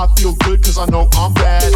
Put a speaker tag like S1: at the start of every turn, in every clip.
S1: I
S2: feel good cause I know I'm bad.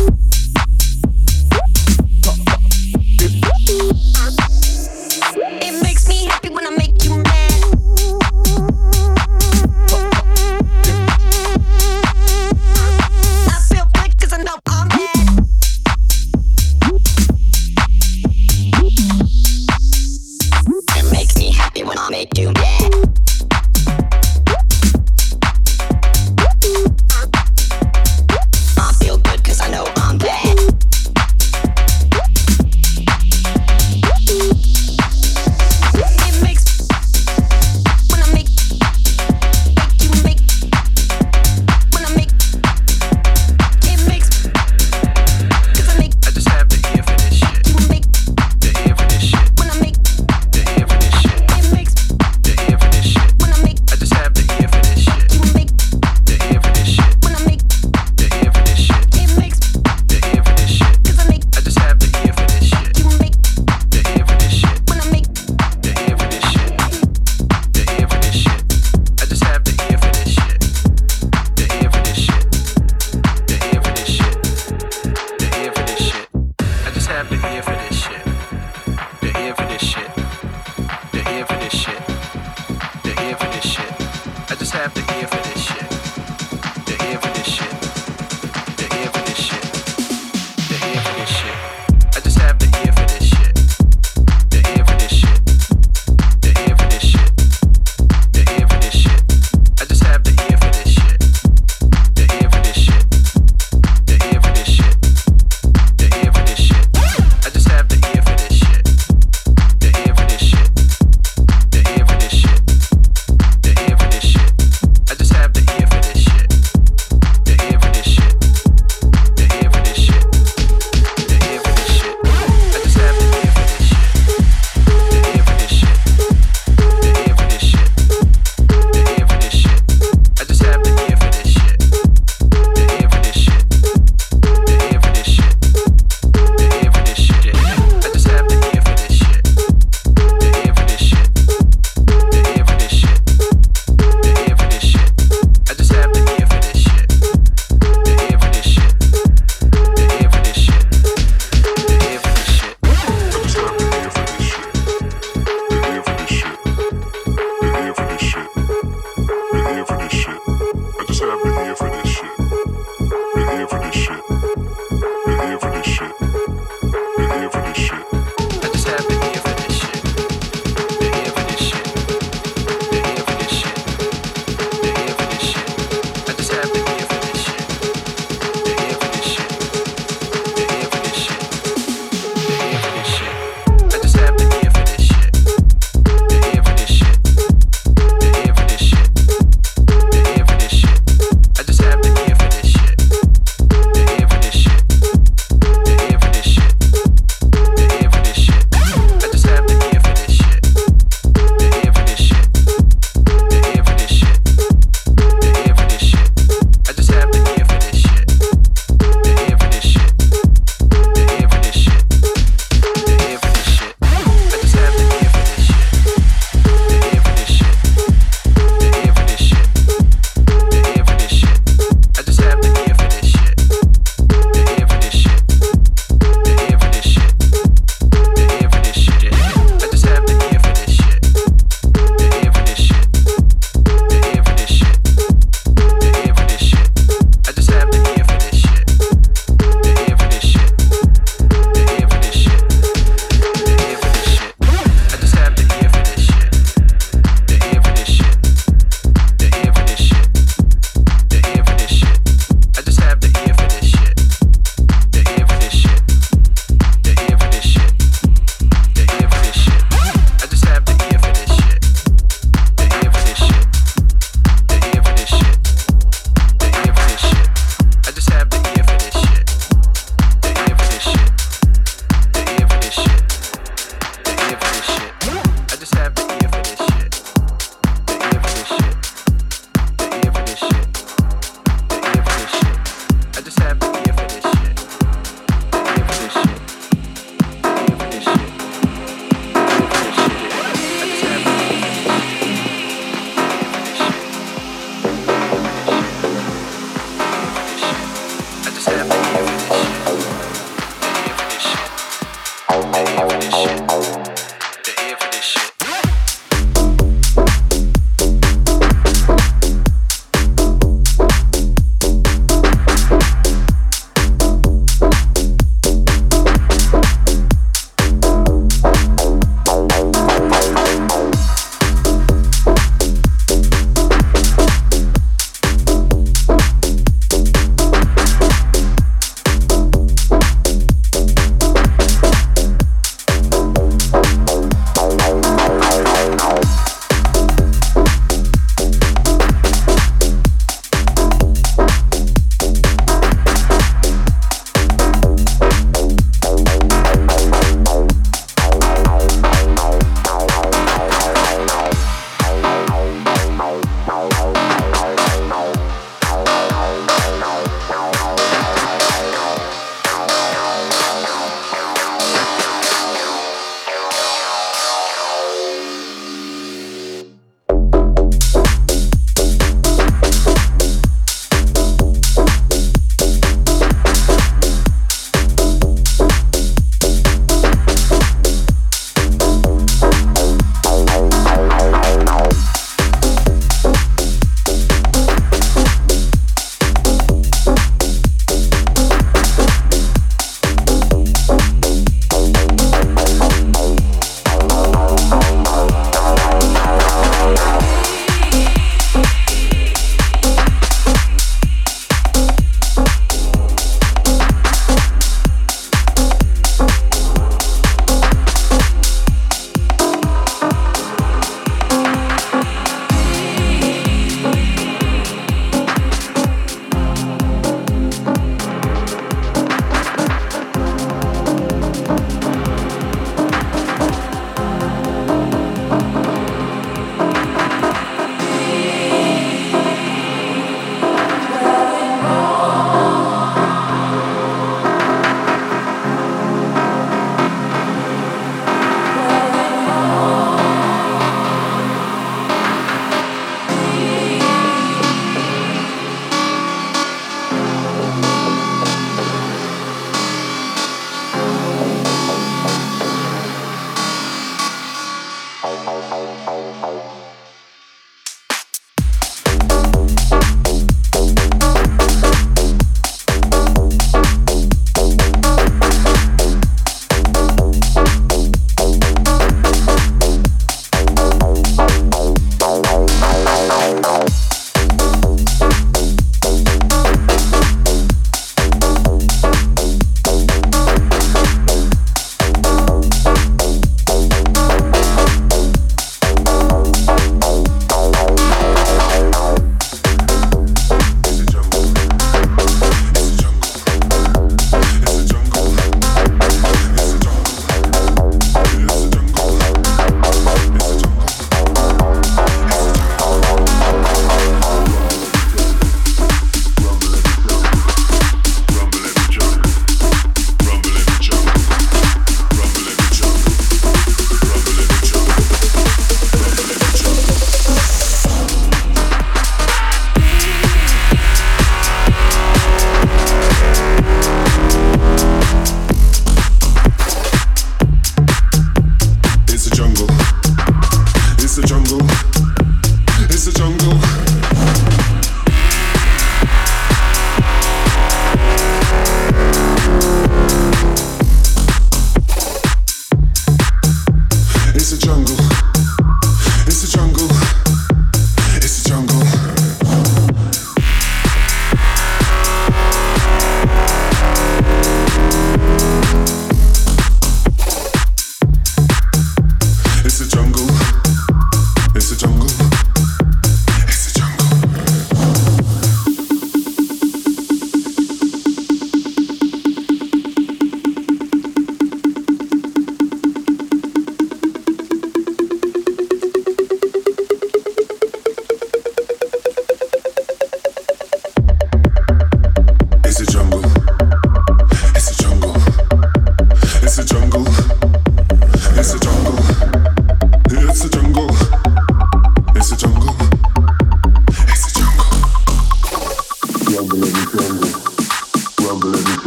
S3: It's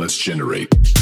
S4: let's generate.